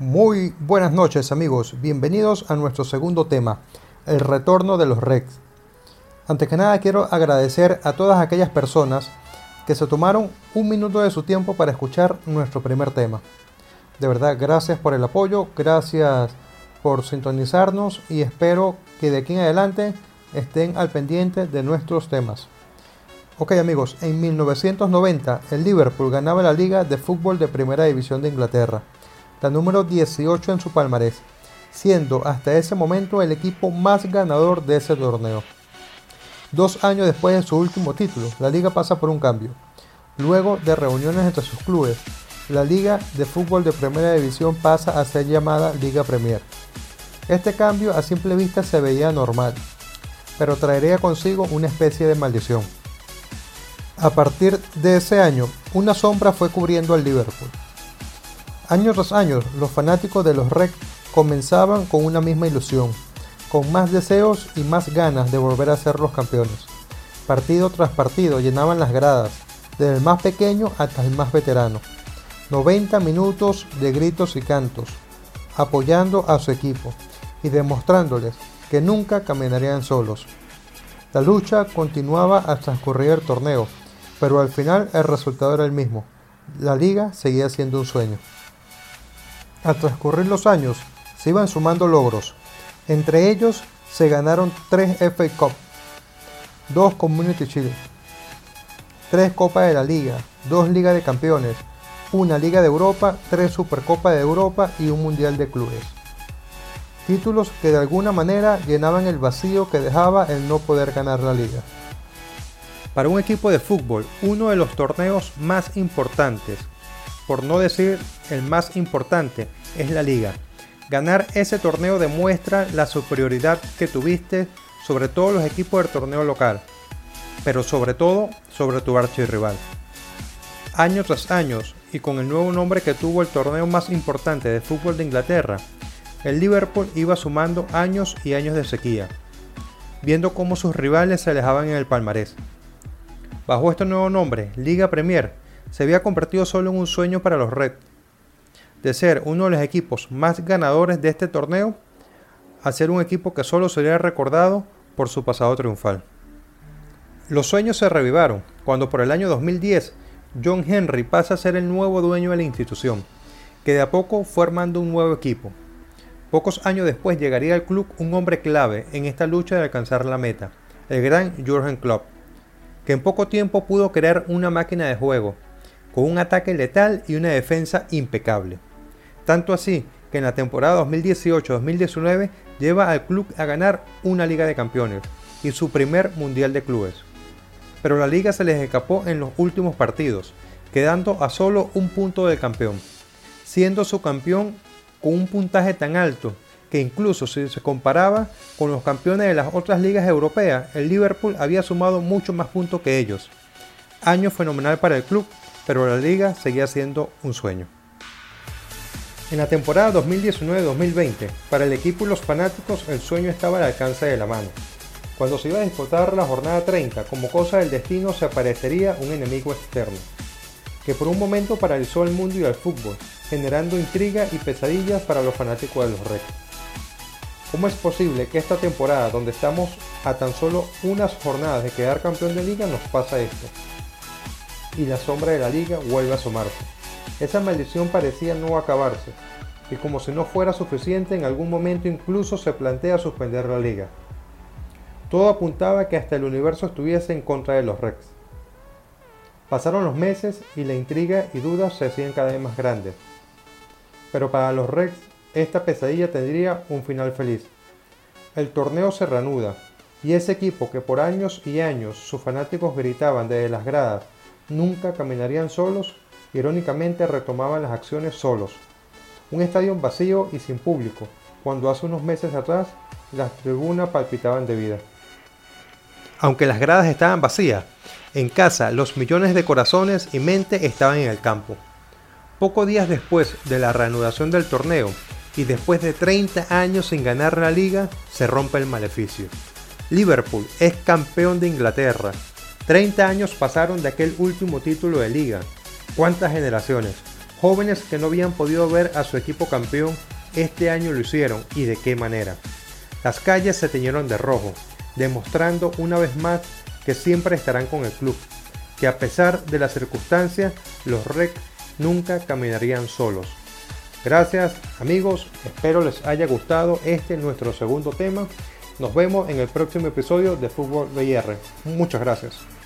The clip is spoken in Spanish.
Muy buenas noches amigos, bienvenidos a nuestro segundo tema, el retorno de los Rex. Antes que nada quiero agradecer a todas aquellas personas que se tomaron un minuto de su tiempo para escuchar nuestro primer tema. De verdad, gracias por el apoyo, gracias por sintonizarnos y espero que de aquí en adelante estén al pendiente de nuestros temas. Ok amigos, en 1990 el Liverpool ganaba la Liga de Fútbol de Primera División de Inglaterra la número 18 en su palmarés, siendo hasta ese momento el equipo más ganador de ese torneo. Dos años después de su último título, la liga pasa por un cambio. Luego de reuniones entre sus clubes, la liga de fútbol de primera división pasa a ser llamada Liga Premier. Este cambio a simple vista se veía normal, pero traería consigo una especie de maldición. A partir de ese año, una sombra fue cubriendo al Liverpool. Año tras año, los fanáticos de los Rec comenzaban con una misma ilusión, con más deseos y más ganas de volver a ser los campeones. Partido tras partido llenaban las gradas, desde el más pequeño hasta el más veterano. 90 minutos de gritos y cantos, apoyando a su equipo y demostrándoles que nunca caminarían solos. La lucha continuaba hasta transcurrir el torneo, pero al final el resultado era el mismo. La liga seguía siendo un sueño. Al transcurrir los años, se iban sumando logros. Entre ellos, se ganaron 3 FA Cup, 2 Community Shield, 3 Copas de la Liga, 2 Ligas de Campeones, una Liga de Europa, 3 Supercopa de Europa y un Mundial de Clubes. Títulos que de alguna manera llenaban el vacío que dejaba el no poder ganar la liga. Para un equipo de fútbol, uno de los torneos más importantes por no decir el más importante, es la liga. Ganar ese torneo demuestra la superioridad que tuviste sobre todos los equipos del torneo local, pero sobre todo sobre tu archirrival. Año tras año, y con el nuevo nombre que tuvo el torneo más importante de fútbol de Inglaterra, el Liverpool iba sumando años y años de sequía, viendo cómo sus rivales se alejaban en el palmarés. Bajo este nuevo nombre, Liga Premier, se había convertido solo en un sueño para los Red, de ser uno de los equipos más ganadores de este torneo a ser un equipo que solo sería recordado por su pasado triunfal. Los sueños se revivaron cuando por el año 2010 John Henry pasa a ser el nuevo dueño de la institución, que de a poco fue armando un nuevo equipo. Pocos años después llegaría al club un hombre clave en esta lucha de alcanzar la meta, el gran Jurgen Klopp, que en poco tiempo pudo crear una máquina de juego con un ataque letal y una defensa impecable. Tanto así que en la temporada 2018-2019 lleva al club a ganar una Liga de Campeones y su primer Mundial de Clubes. Pero la liga se les escapó en los últimos partidos, quedando a solo un punto del campeón, siendo su campeón con un puntaje tan alto que incluso si se comparaba con los campeones de las otras ligas europeas, el Liverpool había sumado mucho más puntos que ellos. Año fenomenal para el club pero la liga seguía siendo un sueño. En la temporada 2019-2020, para el equipo y los fanáticos el sueño estaba al alcance de la mano. Cuando se iba a disputar la jornada 30, como cosa del destino se aparecería un enemigo externo, que por un momento paralizó el mundo y el fútbol, generando intriga y pesadillas para los fanáticos de los Reds. ¿Cómo es posible que esta temporada, donde estamos a tan solo unas jornadas de quedar campeón de liga, nos pasa esto? Y la sombra de la liga vuelve a asomarse. Esa maldición parecía no acabarse, y como si no fuera suficiente, en algún momento incluso se plantea suspender la liga. Todo apuntaba que hasta el universo estuviese en contra de los Rex. Pasaron los meses y la intriga y dudas se hacían cada vez más grandes. Pero para los Rex, esta pesadilla tendría un final feliz. El torneo se reanuda, y ese equipo que por años y años sus fanáticos gritaban desde las gradas nunca caminarían solos, irónicamente retomaban las acciones solos. Un estadio vacío y sin público, cuando hace unos meses atrás las tribunas palpitaban de vida. Aunque las gradas estaban vacías, en casa los millones de corazones y mente estaban en el campo. Pocos días después de la reanudación del torneo y después de 30 años sin ganar la liga, se rompe el maleficio. Liverpool es campeón de Inglaterra, 30 años pasaron de aquel último título de liga. ¿Cuántas generaciones? Jóvenes que no habían podido ver a su equipo campeón este año lo hicieron y de qué manera. Las calles se teñieron de rojo, demostrando una vez más que siempre estarán con el club, que a pesar de las circunstancias, los REC nunca caminarían solos. Gracias amigos, espero les haya gustado este nuestro segundo tema. Nos vemos en el próximo episodio de Fútbol BR. Muchas gracias.